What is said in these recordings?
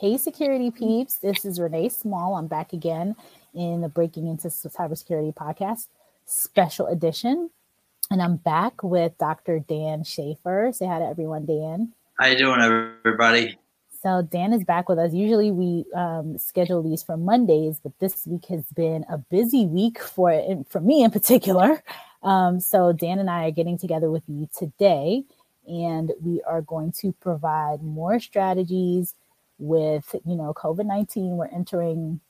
Hey, security peeps. This is Renee Small. I'm back again in the Breaking Into Cybersecurity podcast, special edition. And I'm back with Dr. Dan Schaefer. Say hi to everyone, Dan. How you doing, everybody? So Dan is back with us. Usually we um, schedule these for Mondays, but this week has been a busy week for for me in particular. Um, so Dan and I are getting together with you today, and we are going to provide more strategies with you know covid-19 we're entering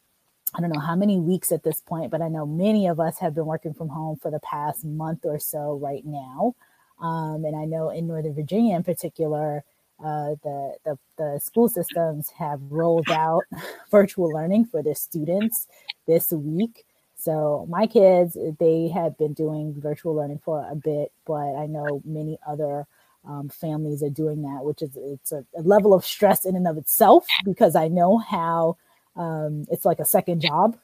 i don't know how many weeks at this point but i know many of us have been working from home for the past month or so right now. Um, and i know in northern virginia in particular uh, the, the, the school systems have rolled out virtual learning for their students this week. So my kids they have been doing virtual learning for a bit but i know many other um, families are doing that, which is it's a, a, level of stress in and of itself because I know how um, it's like a second job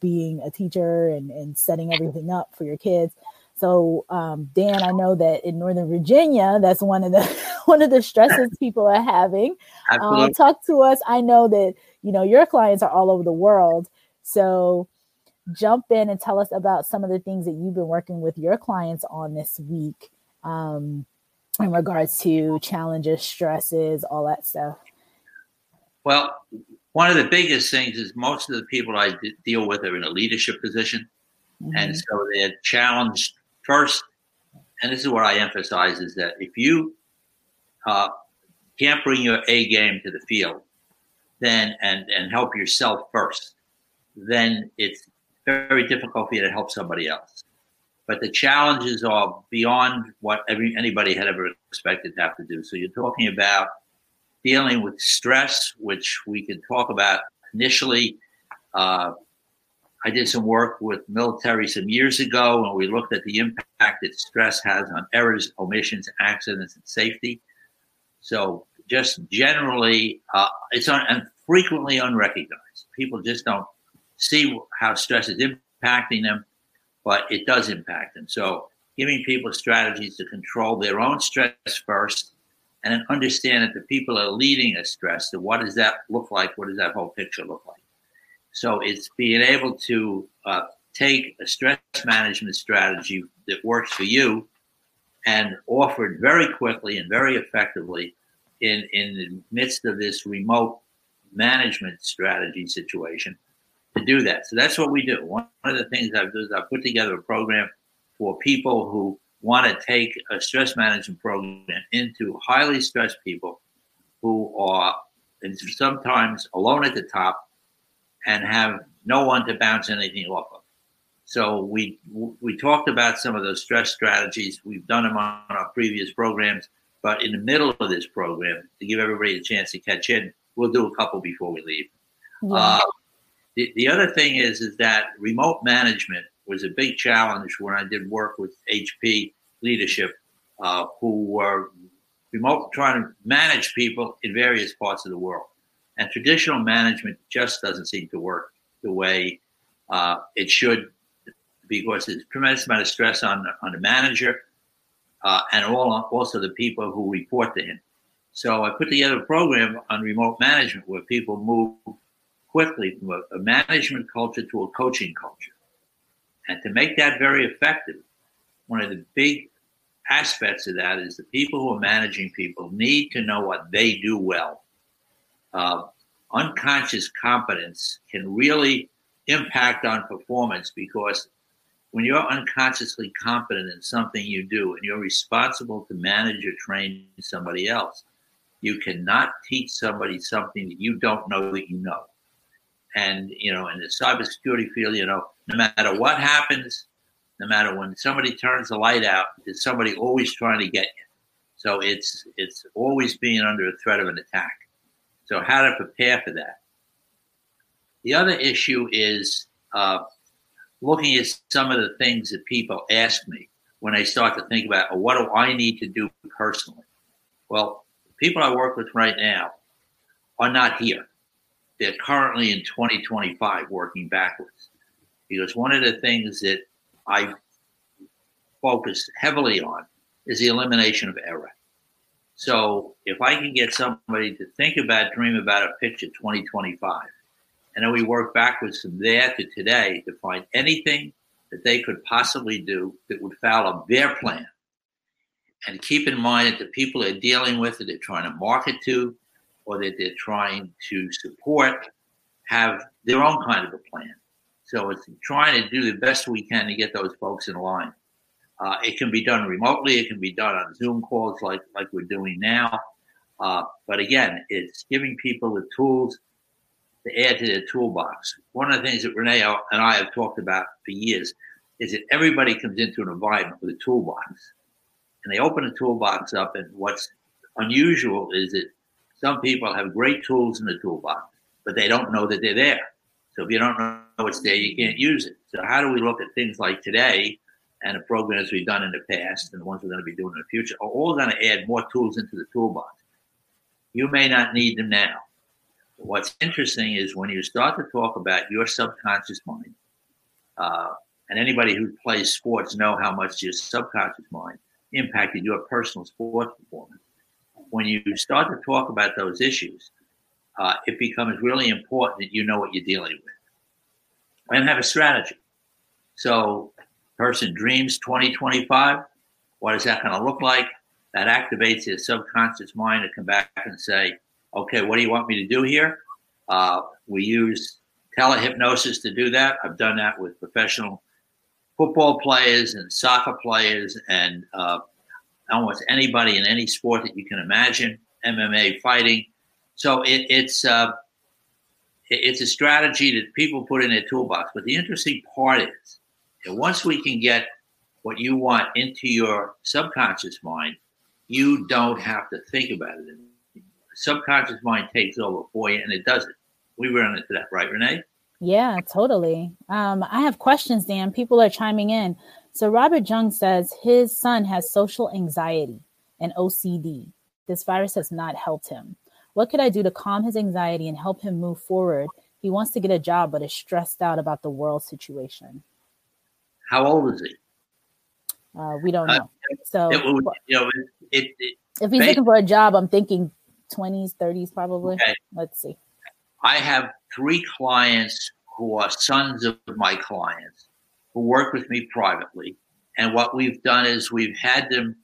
being a teacher and, and setting everything up for your kids. So um, Dan, I know that in Northern Virginia, that's one of the one of the stresses people are having. Um, talk to us. I know that you know your clients are all over the world, so jump in and tell us about some of the things that you've been working with your clients on this week. Um, in regards to challenges, stresses, all that stuff? Well, one of the biggest things is most of the people I d- deal with are in a leadership position. Mm-hmm. And so they're challenged first. And this is what I emphasize is that if you uh, can't bring your A game to the field, then and, and help yourself first, then it's very difficult for you to help somebody else but the challenges are beyond what every, anybody had ever expected to have to do. So you're talking about dealing with stress, which we can talk about initially. Uh, I did some work with military some years ago, and we looked at the impact that stress has on errors, omissions, accidents, and safety. So just generally, uh, it's un- and frequently unrecognized. People just don't see how stress is impacting them but it does impact them. So giving people strategies to control their own stress first and then understand that the people are leading a stress. So what does that look like? What does that whole picture look like? So it's being able to uh, take a stress management strategy that works for you and offered very quickly and very effectively in, in the midst of this remote management strategy situation to do that. So that's what we do. One of the things I've done is I've put together a program for people who want to take a stress management program into highly stressed people who are sometimes alone at the top and have no one to bounce anything off of. So we we talked about some of those stress strategies. We've done them on our previous programs, but in the middle of this program, to give everybody a chance to catch in, we'll do a couple before we leave. Yeah. Uh, the, the other thing is, is that remote management was a big challenge when I did work with HP leadership, uh, who were remote trying to manage people in various parts of the world. And traditional management just doesn't seem to work the way uh, it should, because there's a tremendous amount of stress on on the manager uh, and all also the people who report to him. So I put together a program on remote management where people move quickly from a, a management culture to a coaching culture. And to make that very effective, one of the big aspects of that is the people who are managing people need to know what they do well. Uh, unconscious competence can really impact on performance because when you're unconsciously competent in something you do and you're responsible to manage or train somebody else, you cannot teach somebody something that you don't know that you know. And, you know, in the cybersecurity field, you know, no matter what happens, no matter when somebody turns the light out, there's somebody always trying to get you. So it's it's always being under a threat of an attack. So how to prepare for that. The other issue is uh, looking at some of the things that people ask me when they start to think about, what do I need to do personally? Well, people I work with right now are not here they're currently in 2025 working backwards. Because one of the things that I focus heavily on is the elimination of error. So if I can get somebody to think about, dream about a picture 2025, and then we work backwards from there to today to find anything that they could possibly do that would follow their plan. And keep in mind that the people they're dealing with, that they're trying to market to, or that they're trying to support, have their own kind of a plan. So it's trying to do the best we can to get those folks in line. Uh, it can be done remotely. It can be done on Zoom calls like like we're doing now. Uh, but again, it's giving people the tools to add to their toolbox. One of the things that Renee and I have talked about for years is that everybody comes into an environment with a toolbox, and they open the toolbox up, and what's unusual is that some people have great tools in the toolbox, but they don't know that they're there. So if you don't know it's there, you can't use it. So how do we look at things like today and the programs we've done in the past and the ones we're going to be doing in the future are all going to add more tools into the toolbox. You may not need them now. But what's interesting is when you start to talk about your subconscious mind, uh, and anybody who plays sports know how much your subconscious mind impacted your personal sports performance. When you start to talk about those issues, uh, it becomes really important that you know what you're dealing with and have a strategy. So person dreams 2025. What is that going to look like? That activates his subconscious mind to come back and say, okay, what do you want me to do here? Uh, we use telehypnosis to do that. I've done that with professional football players and soccer players and uh, almost anybody in any sport that you can imagine, MMA fighting. So it, it's uh, it, it's a strategy that people put in their toolbox. But the interesting part is once we can get what you want into your subconscious mind, you don't have to think about it subconscious mind takes over for you and it does it. We run into that, right, Renee? Yeah, totally. Um, I have questions, Dan. People are chiming in. So Robert Jung says his son has social anxiety and OCD. This virus has not helped him. What could I do to calm his anxiety and help him move forward? He wants to get a job, but is stressed out about the world situation. How old is he? Uh, we don't uh, know. Uh, so, it, you know, it, it, if he's looking for a job, I'm thinking 20s, 30s, probably. Okay. Let's see. I have three clients who are sons of my clients who work with me privately. And what we've done is we've had them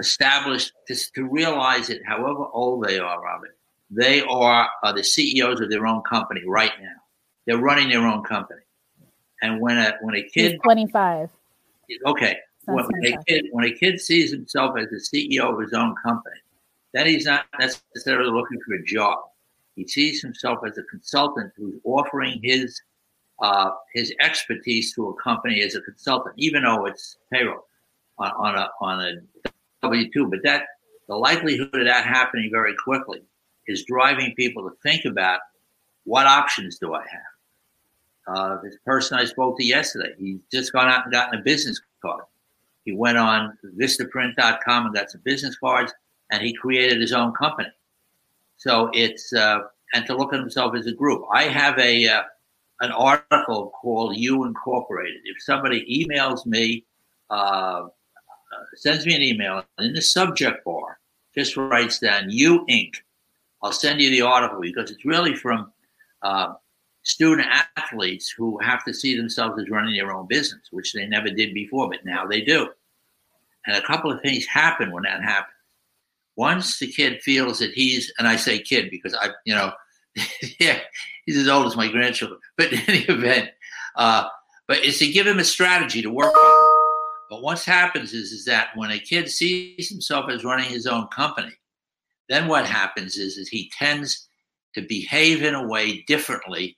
established to, to realize that however old they are, Robert, they are, are the CEOs of their own company right now. They're running their own company. And when a when a kid He's 25. Okay. When, when, a kid when a kid sees himself as the CEO of his own company, then he's not necessarily looking for a job. He sees himself as a consultant who's offering his uh, his expertise to a company as a consultant, even though it's payroll on, on a on a W two. But that the likelihood of that happening very quickly is driving people to think about what options do I have uh, this person I spoke to yesterday, he's just gone out and gotten a business card. He went on Vistaprint.com and got some business cards, and he created his own company. So it's uh, and to look at himself as a group. I have a uh, an article called "You Incorporated." If somebody emails me, uh, uh, sends me an email, in the subject bar just writes down "You Inc." I'll send you the article because it's really from uh, student athletes who have to see themselves as running their own business, which they never did before, but now they do. And a couple of things happen when that happens. Once the kid feels that he's, and I say kid because I, you know, yeah, he's as old as my grandchildren, but in any event, uh, but it's to give him a strategy to work on. But what happens is, is that when a kid sees himself as running his own company, then what happens is, is he tends to behave in a way differently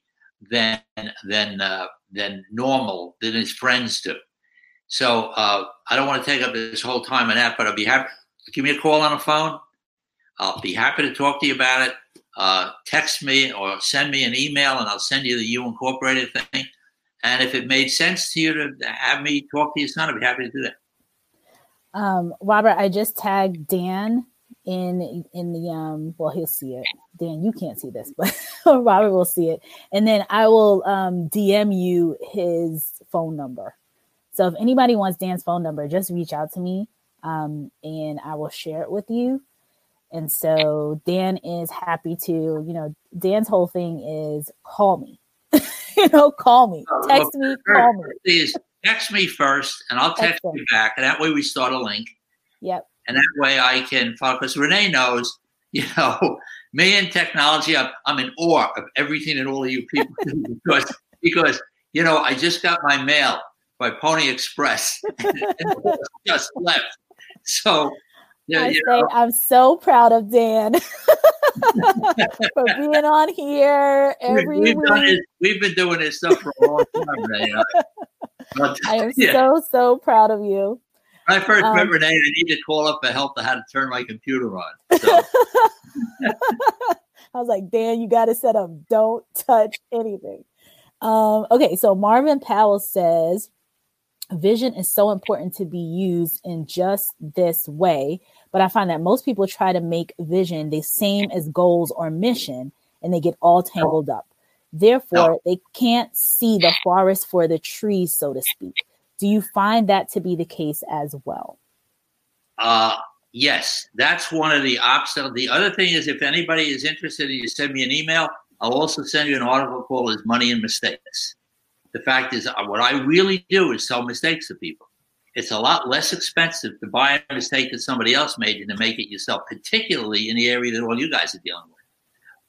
than than uh, than normal than his friends do. So uh, I don't want to take up this whole time on that, but I'll be happy. Give me a call on the phone. I'll be happy to talk to you about it. Uh, text me or send me an email, and I'll send you the You Incorporated thing. And if it made sense to you to have me talk to your son, I'd be happy to do that. Um, Robert, I just tagged Dan in in the um well he'll see it dan you can't see this but robert will see it and then i will um dm you his phone number so if anybody wants dan's phone number just reach out to me um, and I will share it with you. And so Dan is happy to, you know, Dan's whole thing is call me. you know, call me, oh, text well, me, call me. Please text me first, and I'll text Excellent. you back, and that way we start a link. Yep. And that way I can follow because Renee knows, you know, me and technology. I'm, I'm in awe of everything that all of you people do because because you know I just got my mail by Pony Express just left. So yeah, I say know. I'm so proud of Dan for being on here every we've, week. We've been doing this stuff for a long time, But, I am yeah. so so proud of you. When I first um, met Renee, I need to call up for help to how to turn my computer on. So. I was like, Dan, you got to set up. Don't touch anything. Um, okay, so Marvin Powell says vision is so important to be used in just this way but i find that most people try to make vision the same as goals or mission and they get all tangled up. Therefore they can't see the forest for the trees so to speak. Do you find that to be the case as well? Uh yes. That's one of the obstacles the other thing is if anybody is interested you send me an email. I'll also send you an article called is money and mistakes? The fact is, uh, what I really do is sell mistakes to people. It's a lot less expensive to buy a mistake that somebody else made than to make it yourself, particularly in the area that all you guys are dealing with.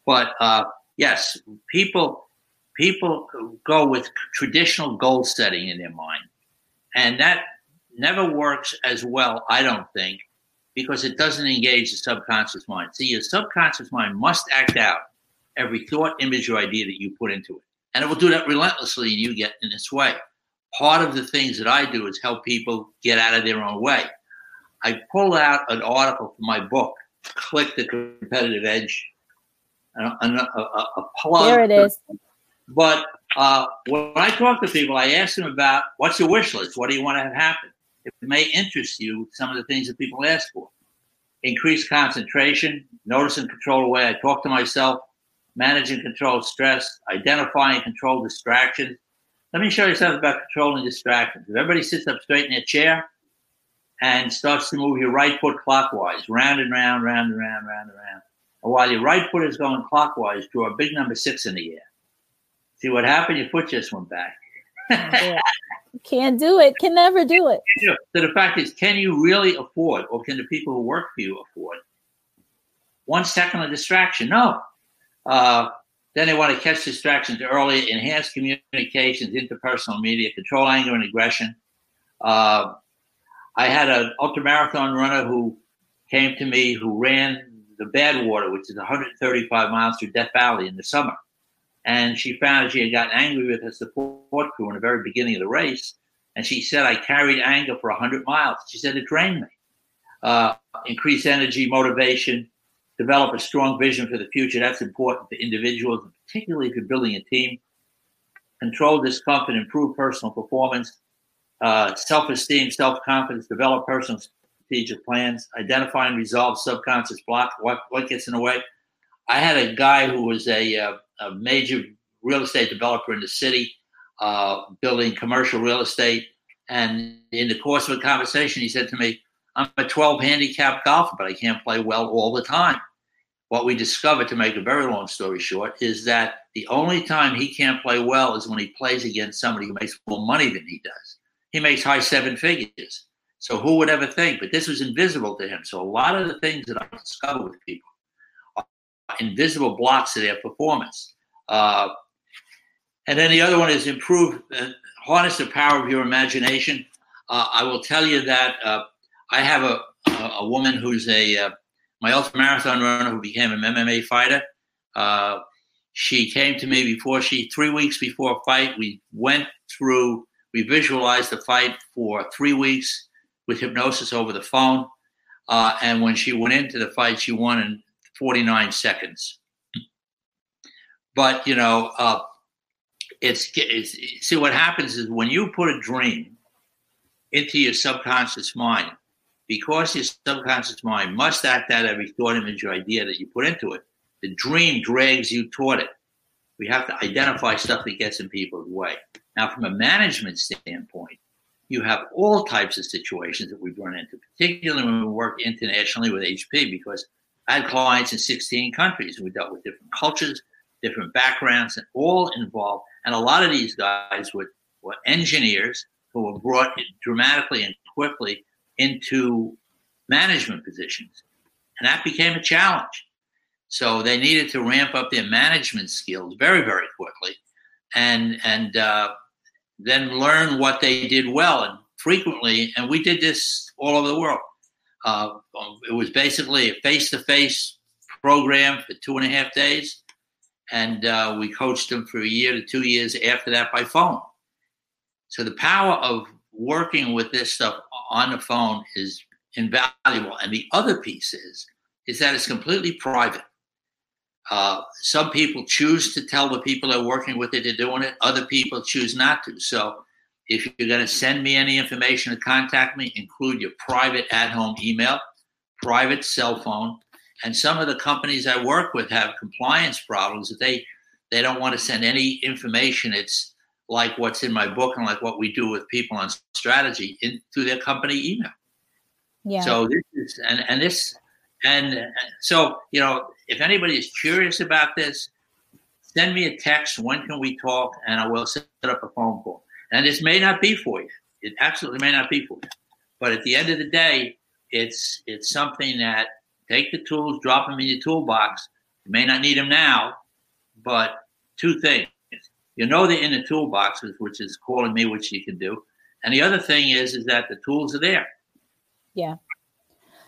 But uh, yes, people people go with traditional goal setting in their mind, and that never works as well. I don't think because it doesn't engage the subconscious mind. See, your subconscious mind must act out every thought, image, or idea that you put into it. And it will do that relentlessly, and you get in its way. Part of the things that I do is help people get out of their own way. I pull out an article from my book, Click the Competitive Edge, a, a, a plug. There it is. But uh, when I talk to people, I ask them about what's your wish list? What do you want to have happen? It may interest you some of the things that people ask for. Increased concentration, notice and control the way I talk to myself, manage and control stress, identify and control distractions. Let me show you something about controlling distractions. If everybody sits up straight in their chair and starts to move your right foot clockwise, round and round, round and round, round and round. And while your right foot is going clockwise, draw a big number six in the air. See what happened? Your foot just went back. Can't do it. Can never do it. So the fact is, can you really afford, or can the people who work for you afford, one second of distraction? No. Uh, then they want to catch distractions early, enhance communications, interpersonal media, control anger and aggression. Uh, I had an ultramarathon runner who came to me who ran the Badwater, which is 135 miles through Death Valley in the summer. And she found she had gotten angry with her support crew in the very beginning of the race. And she said, I carried anger for 100 miles. She said, it drained me. Uh, increased energy, motivation, develop a strong vision for the future. That's important for individuals, particularly if you're building a team. Control discomfort, improve personal performance, uh, self-esteem, self-confidence, develop personal strategic plans, identify and resolve subconscious block. What what gets in the way? I had a guy who was a, a, a major real estate developer in the city, uh, building commercial real estate. And in the course of a conversation, he said to me, I'm a 12 handicap golfer, but I can't play well all the time. What we discovered, to make a very long story short, is that the only time he can't play well is when he plays against somebody who makes more money than he does. He makes high seven figures. So who would ever think? But this was invisible to him. So a lot of the things that I discover with people are invisible blocks to their performance. Uh, and then the other one is improve, uh, harness the power of your imagination. Uh, I will tell you that uh, I have a, a woman who's a uh, my ultra marathon runner who became an MMA fighter. Uh, she came to me before she three weeks before a fight. We went through, we visualized the fight for three weeks with hypnosis over the phone. Uh, and when she went into the fight, she won in 49 seconds. But you know, uh, it's, it's see what happens is when you put a dream into your subconscious mind, because your subconscious mind must act out every thought, image, or idea that you put into it, the dream drags you toward it. We have to identify stuff that gets in people's way. Now, from a management standpoint, you have all types of situations that we've run into, particularly when we work internationally with HP, because I had clients in 16 countries and we dealt with different cultures, different backgrounds, and all involved. And a lot of these guys were, were engineers who were brought dramatically and quickly into management positions. And that became a challenge. So they needed to ramp up their management skills very, very quickly and, and uh, then learn what they did well. And frequently, and we did this all over the world. Uh, it was basically a face to face program for two and a half days. And uh, we coached them for a year to two years after that by phone. So the power of working with this stuff on the phone is invaluable. And the other piece is, is that it's completely private. Uh, some people choose to tell the people they're working with that they're doing it. Other people choose not to. So if you're going to send me any information to contact me, include your private at-home email, private cell phone. And some of the companies I work with have compliance problems that they they don't want to send any information. It's like what's in my book and like what we do with people on strategy in through their company email. Yeah. So this is and and this and so you know if anybody is curious about this, send me a text. When can we talk? And I will set up a phone call. And this may not be for you. It absolutely may not be for you. But at the end of the day, it's it's something that take the tools, drop them in your toolbox. You may not need them now, but two things you know they're in the toolboxes, which is calling me, which you can do. And the other thing is, is that the tools are there. Yeah.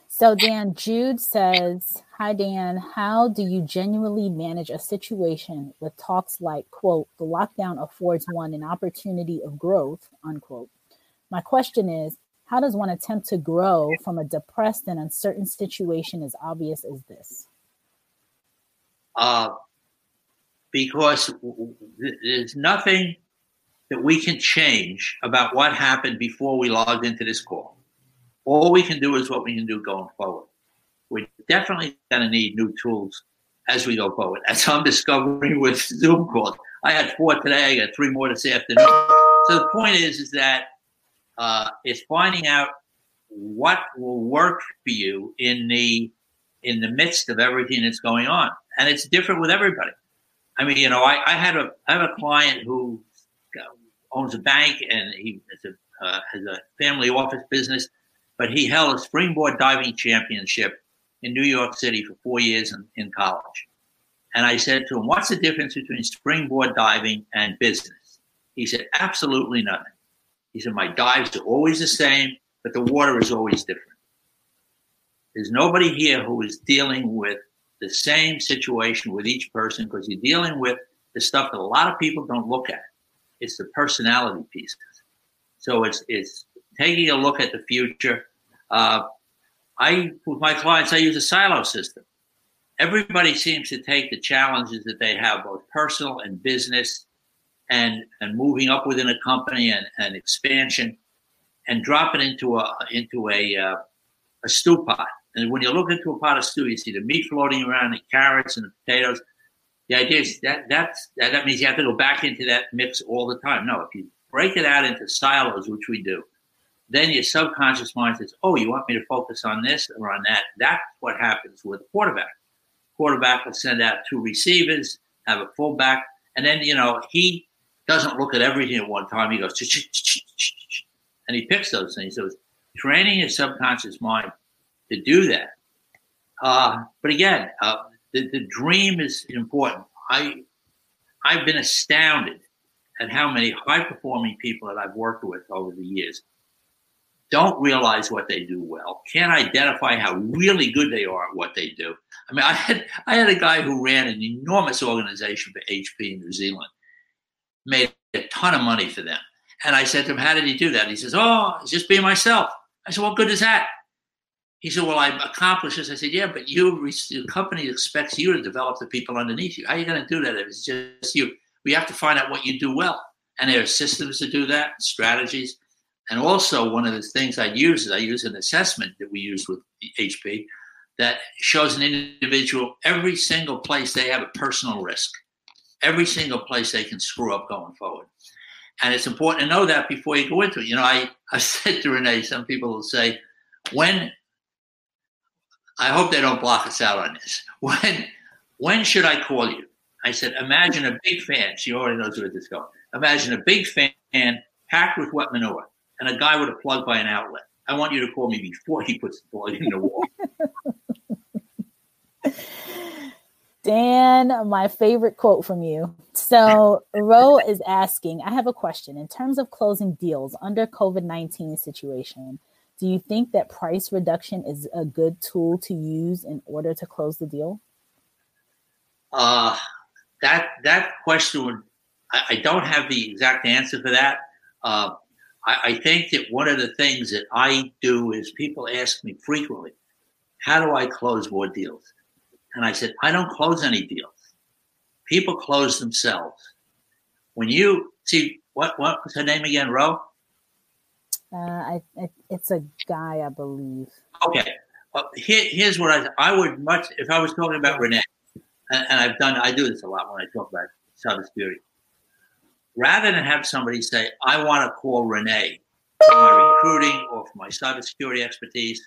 So Dan Jude says, "Hi Dan, how do you genuinely manage a situation with talks like quote the lockdown affords one an opportunity of growth unquote? My question is, how does one attempt to grow from a depressed and uncertain situation as obvious as this?" Uh, because there's nothing that we can change about what happened before we logged into this call. All we can do is what we can do going forward. We're definitely going to need new tools as we go forward. As I'm discovering with Zoom calls, I had four today. I got three more this afternoon. So the point is, is that uh, it's finding out what will work for you in the in the midst of everything that's going on, and it's different with everybody. I mean, you know, I, I had a I have a client who owns a bank and he has a, uh, has a family office business, but he held a springboard diving championship in New York City for four years in, in college. And I said to him, "What's the difference between springboard diving and business?" He said, "Absolutely nothing." He said, "My dives are always the same, but the water is always different." There's nobody here who is dealing with the same situation with each person because you're dealing with the stuff that a lot of people don't look at. It's the personality pieces. So it's it's taking a look at the future. Uh, I with my clients, I use a silo system. Everybody seems to take the challenges that they have, both personal and business, and and moving up within a company and, and expansion, and drop it into a into a uh, a stew pot and when you look into a pot of stew, you see the meat floating around, the carrots and the potatoes. The idea is that that's, that, that means you have to go back into that mix all the time. No, if you break it out into silos, which we do, then your subconscious mind says, "Oh, you want me to focus on this or on that?" That's what happens with a quarterback. Quarterback will send out two receivers, have a fullback, and then you know he doesn't look at everything at one time. He goes, and he picks those things. So training your subconscious mind to do that. Uh, but again, uh, the, the dream is important. I, I've been astounded at how many high performing people that I've worked with over the years don't realize what they do well, can't identify how really good they are at what they do. I mean, I had I had a guy who ran an enormous organization for HP in New Zealand, made a ton of money for them. And I said to him, How did he do that? He says, Oh, it's just being myself. I said, What good is that? He said, "Well, I accomplished this." I said, "Yeah, but you, the company expects you to develop the people underneath you. How are you going to do that if it's just you? We have to find out what you do well, and there are systems to do that, strategies, and also one of the things I use is I use an assessment that we use with HP that shows an individual every single place they have a personal risk, every single place they can screw up going forward, And it's important to know that before you go into it. You know, I, I said to Renee, some people will say, when I hope they don't block us out on this. When when should I call you? I said, imagine a big fan. She already knows where this is going. Imagine a big fan packed with wet manure and a guy with a plug by an outlet. I want you to call me before he puts the plug in the wall. Dan, my favorite quote from you. So, Ro is asking, I have a question. In terms of closing deals under COVID-19 situation, do you think that price reduction is a good tool to use in order to close the deal? Uh, that that question would I, I don't have the exact answer for that. Uh, I, I think that one of the things that I do is people ask me frequently, "How do I close more deals?" And I said, "I don't close any deals. People close themselves. When you see what what was her name again, Ro? Uh, I, it's a guy, I believe. Okay. Here, here's what I I would much if I was talking about Renee, and, and I've done I do this a lot when I talk about cybersecurity. Rather than have somebody say, "I want to call Renee for my recruiting or for my cybersecurity expertise,"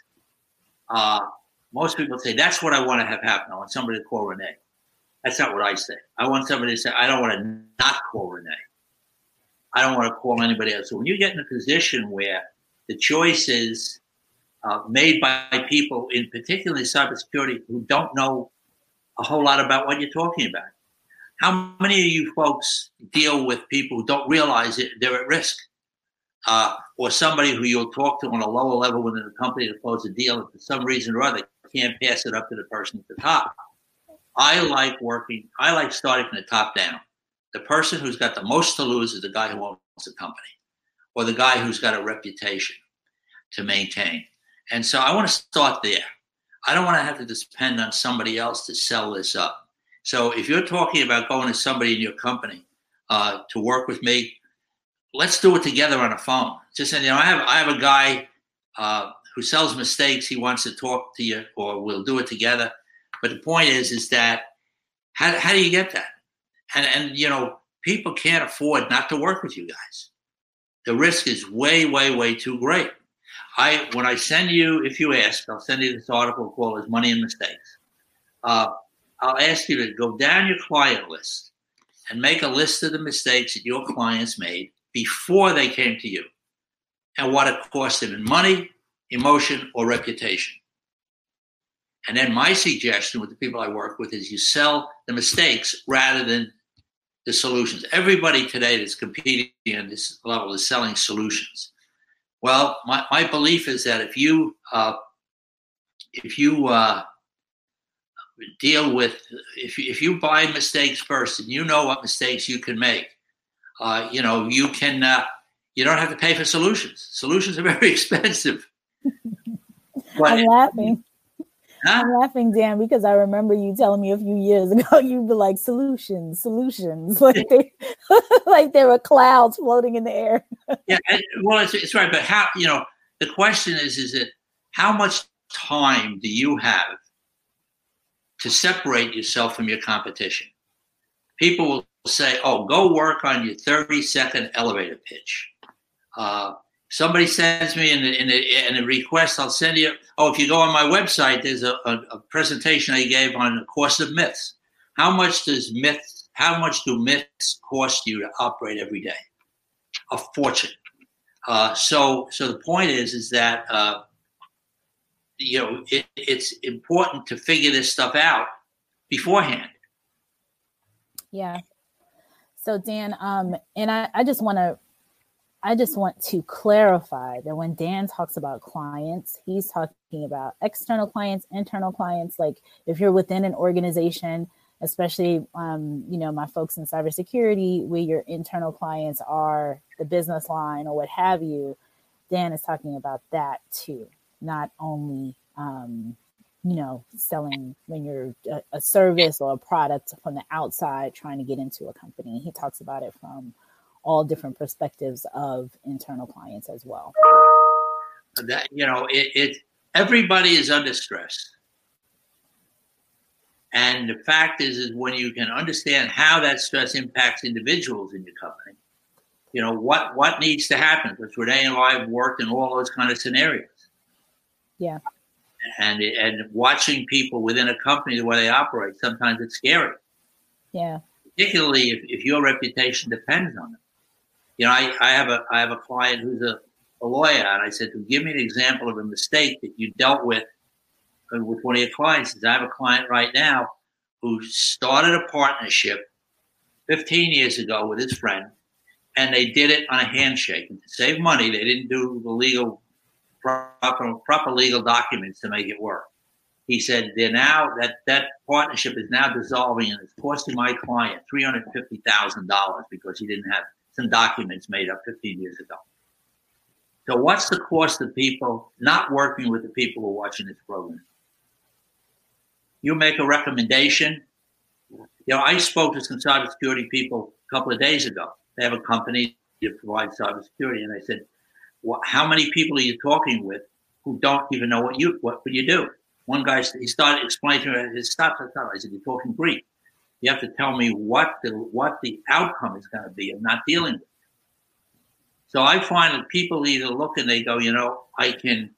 uh, most people say, "That's what I want to have happen. I want somebody to call Renee." That's not what I say. I want somebody to say, "I don't want to not call Renee." I don't want to call anybody else. So when you get in a position where the choice is uh, made by people, in particularly cybersecurity, who don't know a whole lot about what you're talking about. How many of you folks deal with people who don't realize it, they're at risk? Uh, or somebody who you'll talk to on a lower level within the company to close a deal, and for some reason or other, can't pass it up to the person at the top. I like working, I like starting from the top down the person who's got the most to lose is the guy who owns the company or the guy who's got a reputation to maintain. And so I want to start there. I don't want to have to depend on somebody else to sell this up. So if you're talking about going to somebody in your company uh, to work with me, let's do it together on a phone. Just you know, I have I have a guy uh, who sells mistakes. He wants to talk to you, or we'll do it together. But the point is, is that how, how do you get that? And and you know people can't afford not to work with you guys. The risk is way, way, way too great. I when I send you, if you ask, I'll send you this article called "Is Money and Mistakes." Uh, I'll ask you to go down your client list and make a list of the mistakes that your clients made before they came to you, and what it cost them in money, emotion, or reputation. And then my suggestion with the people I work with is you sell the mistakes rather than the solutions. Everybody today that's competing at this level is selling solutions. Well, my, my belief is that if you uh, if you uh, deal with if you, if you buy mistakes first and you know what mistakes you can make, uh, you know you can uh, you don't have to pay for solutions. Solutions are very expensive. I'm laughing. I'm laughing, Dan, because I remember you telling me a few years ago you'd be like solutions, solutions, like they, like there were clouds floating in the air. yeah, well, it's, it's right, but how you know the question is, is it how much time do you have to separate yourself from your competition? People will say, "Oh, go work on your 30 second elevator pitch." Uh, somebody sends me in a, in, a, in a, request, I'll send you. Oh, if you go on my website, there's a, a, a, presentation I gave on the cost of myths. How much does myths? How much do myths cost you to operate every day? A fortune. Uh, so, so the point is, is that uh, you know it, it's important to figure this stuff out beforehand. Yeah. So Dan, um, and I, I just want to I just want to clarify that when Dan talks about clients, he's talking about external clients, internal clients. Like if you're within an organization, especially um, you know my folks in cybersecurity, where your internal clients are the business line or what have you, Dan is talking about that too, not only um, you know selling when you're a, a service or a product from the outside trying to get into a company. He talks about it from all different perspectives of internal clients as well. That you know, it, it everybody is under stress. And the fact is, is when you can understand how that stress impacts individuals in your company, You know what what needs to happen because Renee and I have worked in all those kind of scenarios. Yeah. And and watching people within a company the way they operate, sometimes it's scary. Yeah. Particularly if, if your reputation depends on it. You know, I, I have a I have a client who's a, a lawyer, and I said to "Give me an example of a mistake that you dealt with uh, with one of your clients." Says, I have a client right now who started a partnership 15 years ago with his friend, and they did it on a handshake. And to save money, they didn't do the legal proper, proper legal documents to make it work. He said they're now that that partnership is now dissolving and it's costing my client three hundred fifty thousand dollars because he didn't have some documents made up 15 years ago. So what's the cost of people not working with the people who are watching this program? You make a recommendation. You know, I spoke to some cybersecurity people a couple of days ago. They have a company that provides cybersecurity, and I said, well, "How many people are you talking with who don't even know what you what you do?" One guy he started explaining to me, "Stop, stop, stop!" I said, "You're talking Greek. You have to tell me what the what the outcome is going to be of not dealing with." It. So I find that people either look and they go, you know, I can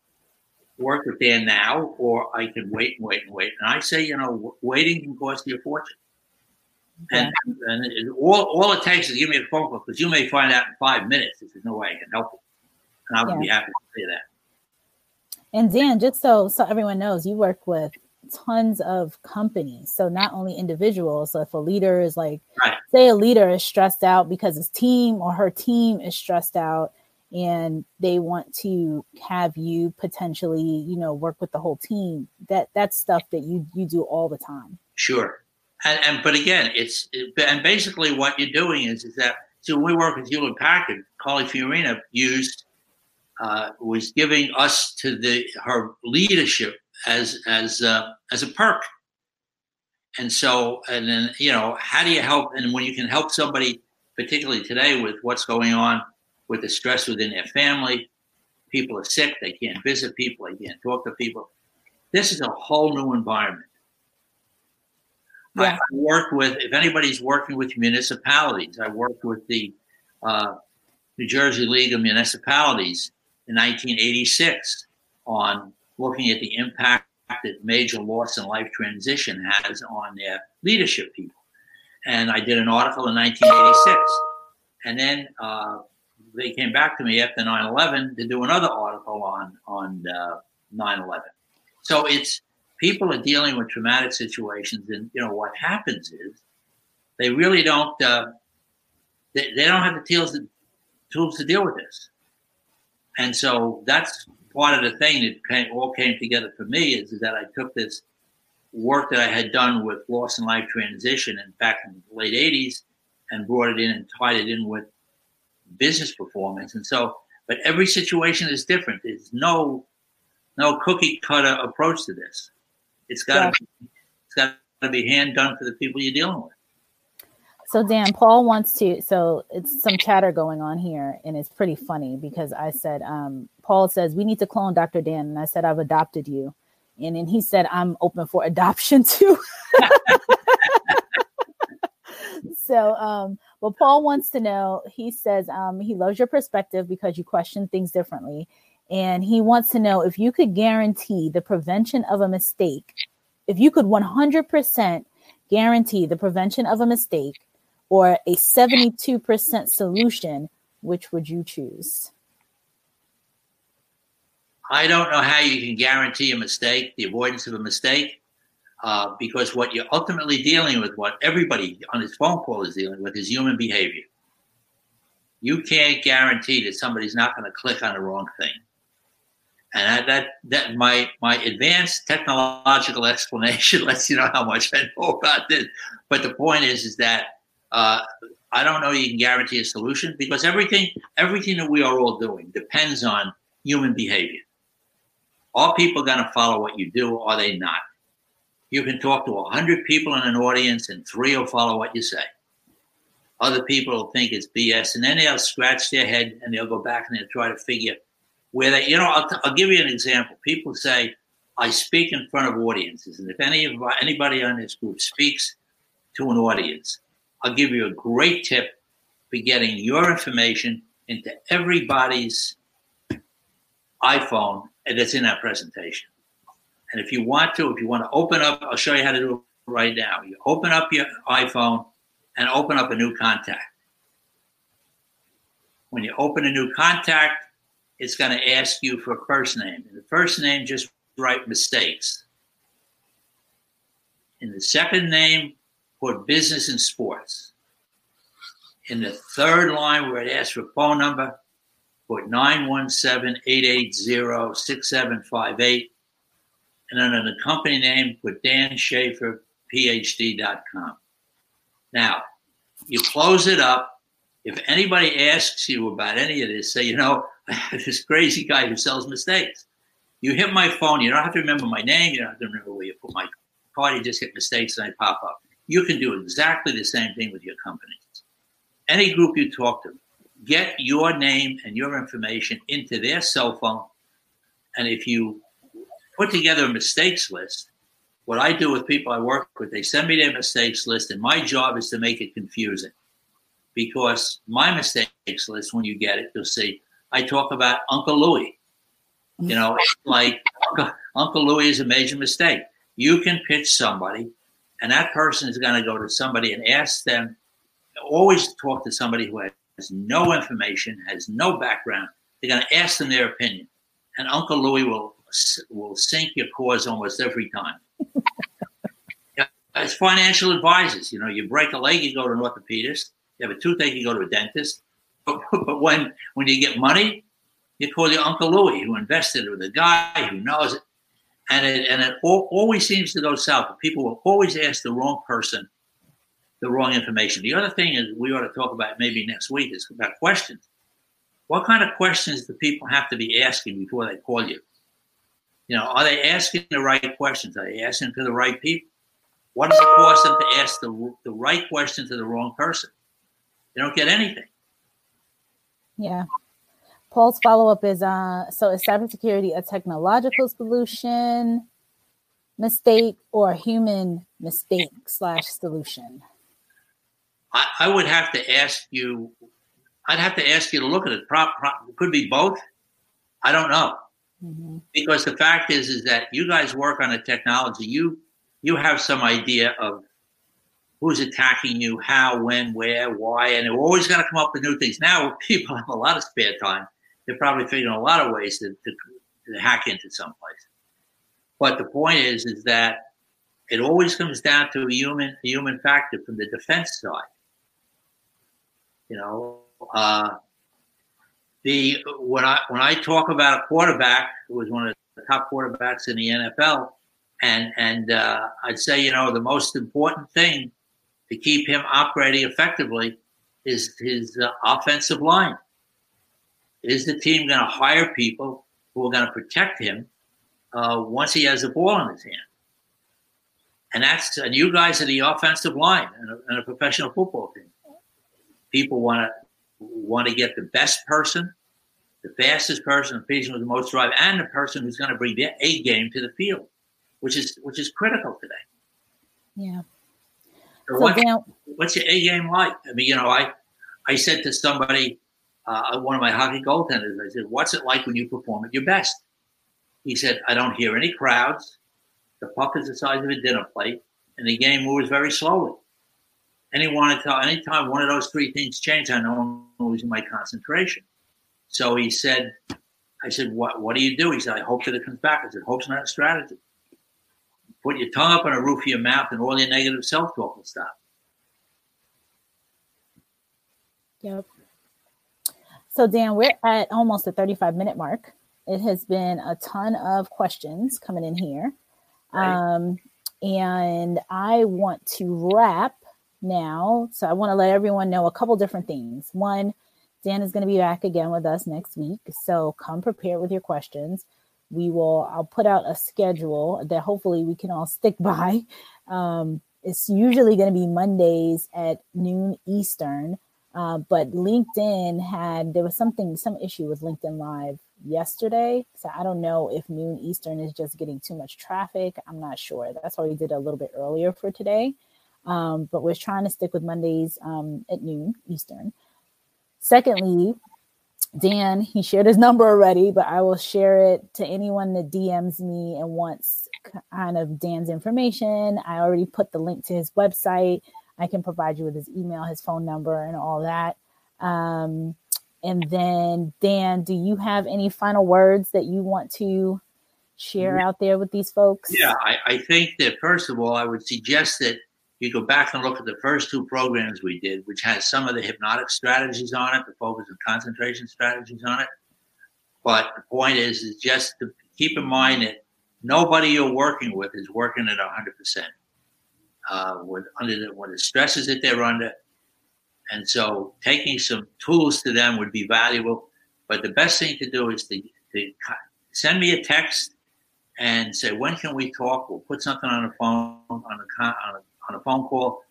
work with Dan now, or I can wait and wait and wait. And I say, you know, waiting can cost you a fortune. And, and it, all, all it takes is give me a phone call because you may find out in five minutes if there's no way I can help you. And I would yeah. be happy to say that. And Dan, just so so everyone knows, you work with tons of companies. So not only individuals. So if a leader is like, right. say a leader is stressed out because his team or her team is stressed out, and they want to have you potentially, you know, work with the whole team. That that's stuff that you you do all the time. Sure. And, and but again, it's and basically what you're doing is is that so we work with Hewlett Packard, Carly Fiorina used uh, was giving us to the her leadership as as uh, as a perk. And so, and then you know, how do you help? And when you can help somebody, particularly today with what's going on with the stress within their family, people are sick, they can't visit people, they can't talk to people. This is a whole new environment. Yeah. I work with, if anybody's working with municipalities, I worked with the uh, New Jersey League of Municipalities in 1986 on looking at the impact that major loss and life transition has on their leadership people. And I did an article in 1986. And then uh, they came back to me after 9 11 to do another article on, on uh, 9 11. So it's, people are dealing with traumatic situations, and you know what happens is they really don't uh, they, they don't have the tools to, tools to deal with this, and so that's part of the thing that came, all came together for me is, is that I took this work that I had done with loss and life transition, in fact, in the late '80s, and brought it in and tied it in with business performance, and so. But every situation is different. There's no no cookie cutter approach to this. It's got to yeah. it's got to be hand done for the people you're dealing with. So Dan, Paul wants to. So it's some chatter going on here, and it's pretty funny because I said, um, Paul says we need to clone Dr. Dan, and I said I've adopted you, and then he said I'm open for adoption too. so, um, well, Paul wants to know. He says um, he loves your perspective because you question things differently, and he wants to know if you could guarantee the prevention of a mistake, if you could 100% guarantee the prevention of a mistake or a 72% solution, which would you choose? I don't know how you can guarantee a mistake, the avoidance of a mistake, uh, because what you're ultimately dealing with, what everybody on this phone call is dealing with, is human behavior. You can't guarantee that somebody's not going to click on the wrong thing. And that that my my advanced technological explanation lets you know how much I know about this. But the point is, is that uh, I don't know you can guarantee a solution because everything everything that we are all doing depends on human behavior. Are people going to follow what you do? Or are they not? You can talk to hundred people in an audience, and three will follow what you say. Other people will think it's BS, and then they'll scratch their head and they'll go back and they'll try to figure where they, you know, I'll, t- I'll give you an example. People say, I speak in front of audiences. And if any of anybody on this group speaks to an audience, I'll give you a great tip for getting your information into everybody's iPhone that's in that presentation. And if you want to, if you want to open up, I'll show you how to do it right now. You open up your iPhone and open up a new contact. When you open a new contact, it's going to ask you for a first name. In the first name, just write mistakes. In the second name, put business and sports. In the third line, where it asks for phone number, put 917 880 6758. And in the company name, put Dan Schaefer, PhD.com. Now, you close it up. If anybody asks you about any of this, say, you know, this crazy guy who sells mistakes. You hit my phone, you don't have to remember my name, you don't have to remember where you put my card, you just hit mistakes and I pop up. You can do exactly the same thing with your companies. Any group you talk to, get your name and your information into their cell phone. And if you put together a mistakes list, what I do with people I work with, they send me their mistakes list, and my job is to make it confusing. Because my mistakes list, when you get it, you'll see I talk about Uncle Louie. You know, like Uncle Louie is a major mistake. You can pitch somebody, and that person is going to go to somebody and ask them. Always talk to somebody who has no information, has no background. They're going to ask them their opinion, and Uncle Louie will will sink your cause almost every time. As financial advisors, you know, you break a leg, you go to an orthopedist. You have a toothache, you go to a dentist. But, but when when you get money, you call your Uncle Louie, who invested with a guy who knows it. And it, and it always seems to go south. People will always ask the wrong person the wrong information. The other thing is we ought to talk about maybe next week is about questions. What kind of questions do people have to be asking before they call you? You know, are they asking the right questions? Are they asking to the right people? What does it cost them to ask the, the right question to the wrong person? They don't get anything. Yeah. Paul's follow up is uh, so is cybersecurity a technological solution, mistake, or a human mistake slash solution? I, I, would have to ask you. I'd have to ask you to look at it. Prop, prop could be both. I don't know mm-hmm. because the fact is, is that you guys work on a technology. You you have some idea of who's attacking you, how, when, where, why, and they're always going to come up with new things. Now people have a lot of spare time. They're probably figuring a lot of ways to, to, to hack into someplace. But the point is, is that it always comes down to a human, a human factor from the defense side. You know, uh, the when I when I talk about a quarterback who was one of the top quarterbacks in the NFL, and and uh, I'd say you know the most important thing to keep him operating effectively is his uh, offensive line. Is the team going to hire people who are going to protect him uh, once he has the ball in his hand? And that's and you guys are the offensive line and a, in a professional football team. People want to want to get the best person, the fastest person, the person with the most drive, and the person who's going to bring their A game to the field, which is which is critical today. Yeah. So what, now, what's your A game like? I mean, you know, I I said to somebody, uh, one of my hockey goaltenders, I said, "What's it like when you perform at your best?" He said, "I don't hear any crowds. The puck is the size of a dinner plate, and the game moves very slowly." To tell anytime one of those three things change, I know I'm losing my concentration. So he said, I said, what, what do you do? He said, I hope that it comes back. I said, hope's not a strategy. Put your tongue up on the roof of your mouth and all your negative self talk will stop. Yep. So, Dan, we're at almost the 35 minute mark. It has been a ton of questions coming in here. Right. Um, and I want to wrap now. So, I want to let everyone know a couple different things. One, Dan is going to be back again with us next week. So, come prepared with your questions we will i'll put out a schedule that hopefully we can all stick by um, it's usually going to be mondays at noon eastern uh, but linkedin had there was something some issue with linkedin live yesterday. So i don't know if noon eastern is just getting too much traffic. I'm not sure. That's why we did a little bit earlier for today. Um, but we're trying to stick with mondays um, at noon eastern. Secondly, Dan, he shared his number already, but I will share it to anyone that DMs me and wants kind of Dan's information. I already put the link to his website. I can provide you with his email, his phone number, and all that. Um, and then, Dan, do you have any final words that you want to share out there with these folks? Yeah, I, I think that first of all, I would suggest that you go back and look at the first two programs we did, which has some of the hypnotic strategies on it, the focus and concentration strategies on it. But the point is, is just to keep in mind that nobody you're working with is working at 100%. Uh, with under the, with the stresses that they're under, and so taking some tools to them would be valuable. But the best thing to do is to, to send me a text and say when can we talk. We'll put something on a phone on a on a on a phone call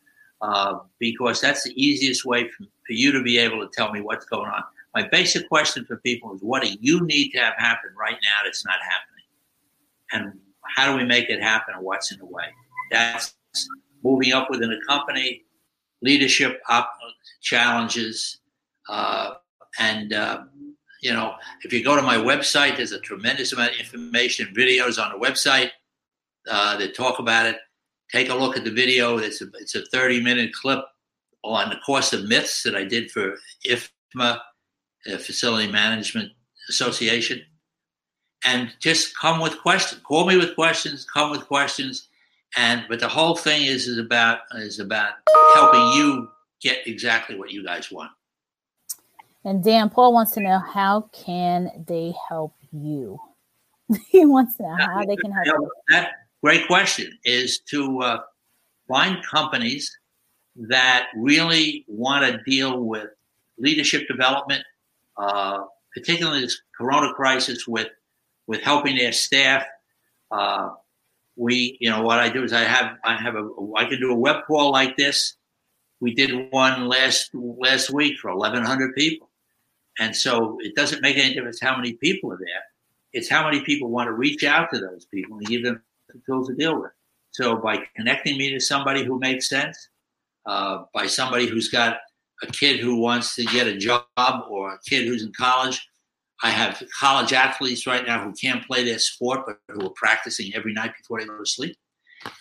uh, because that's the easiest way for, for you to be able to tell me what's going on. My basic question for people is what do you need to have happen right now that's not happening? And how do we make it happen and what's in the way? That's moving up within a company, leadership op- challenges, uh, and uh, you know, if you go to my website, there's a tremendous amount of information, videos on the website uh, that talk about it take a look at the video. It's a, it's a 30 minute clip on the course of myths that I did for IFMA, Facility Management Association. And just come with questions. Call me with questions. Come with questions. And but the whole thing is is about is about helping you get exactly what you guys want. And Dan Paul wants to know how can they help you? he wants to know how they can help you. That great question is to uh, find companies that really want to deal with leadership development, uh, particularly this Corona crisis, with with helping their staff. Uh, we, you know, what I do is I have I have a I can do a web call like this. We did one last last week for 1,100 people, and so it doesn't make any difference how many people are there. It's how many people want to reach out to those people and give them tools to deal with. So by connecting me to somebody who makes sense, uh, by somebody who's got a kid who wants to get a job or a kid who's in college. I have college athletes right now who can't play their sport, but who are practicing every night before they go to sleep.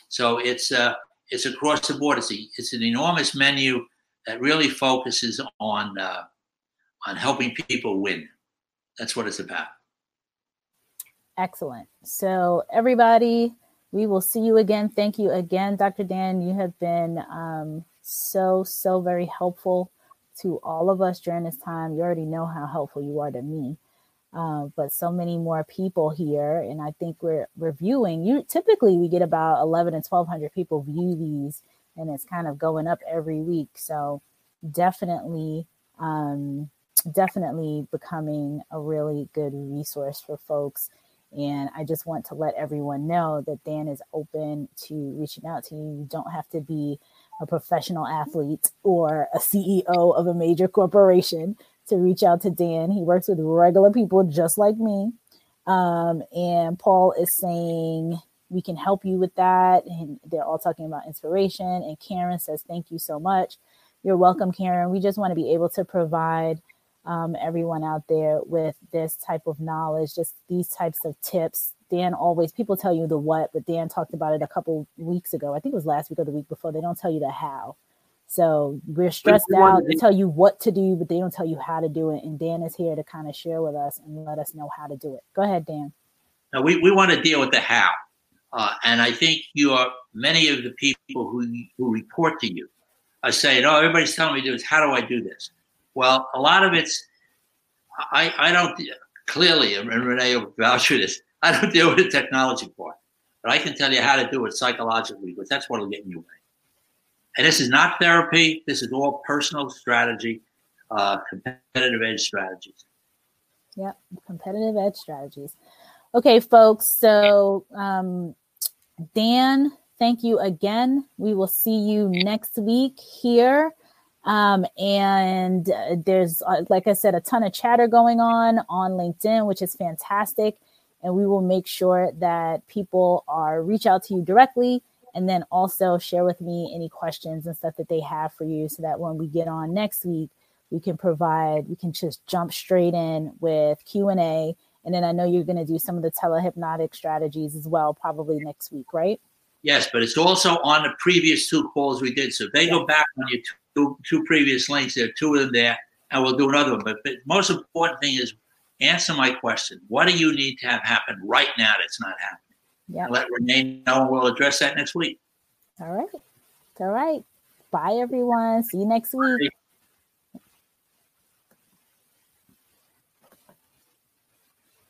So it's uh, it's across the board. It's a, it's an enormous menu that really focuses on uh, on helping people win. That's what it's about. Excellent. So everybody, we will see you again. Thank you again, Dr. Dan. You have been um, so, so very helpful to all of us during this time. You already know how helpful you are to me. Uh, but so many more people here, and I think we're reviewing. You typically we get about eleven and twelve hundred people view these, and it's kind of going up every week. So definitely, um, definitely becoming a really good resource for folks. And I just want to let everyone know that Dan is open to reaching out to you. You don't have to be a professional athlete or a CEO of a major corporation to reach out to Dan. He works with regular people just like me. Um, and Paul is saying we can help you with that. And they're all talking about inspiration. And Karen says, Thank you so much. You're welcome, Karen. We just want to be able to provide um, everyone out there with this type of knowledge, just these types of tips. Dan always, people tell you the what, but Dan talked about it a couple weeks ago. I think it was last week or the week before. They don't tell you the how. So we're stressed out. They tell you what to do, but they don't tell you how to do it. And Dan is here to kind of share with us and let us know how to do it. Go ahead, Dan. Now, we, we want to deal with the how. Uh, and I think you are many of the people who, who report to you are saying, oh, everybody's telling me to do this. How do I do this? Well, a lot of it's, I, I don't, clearly, and Renee will vouch for this, I don't deal with the technology part. But I can tell you how to do it psychologically because that's what'll get you away. And this is not therapy. This is all personal strategy, uh, competitive edge strategies. Yep, competitive edge strategies. Okay, folks. So, um, Dan, thank you again. We will see you next week here um, and uh, there's, uh, like I said, a ton of chatter going on on LinkedIn, which is fantastic. And we will make sure that people are reach out to you directly and then also share with me any questions and stuff that they have for you so that when we get on next week, we can provide, we can just jump straight in with Q&A. And then I know you're going to do some of the telehypnotic strategies as well, probably next week, right? Yes, but it's also on the previous two calls we did. So they yes. go back on your two, two previous links. There are two of them there, and we'll do another one. But the most important thing is answer my question. What do you need to have happen right now that's not happening? Yeah. Let Renee know. We'll address that next week. All right. All right. Bye, everyone. See you next week.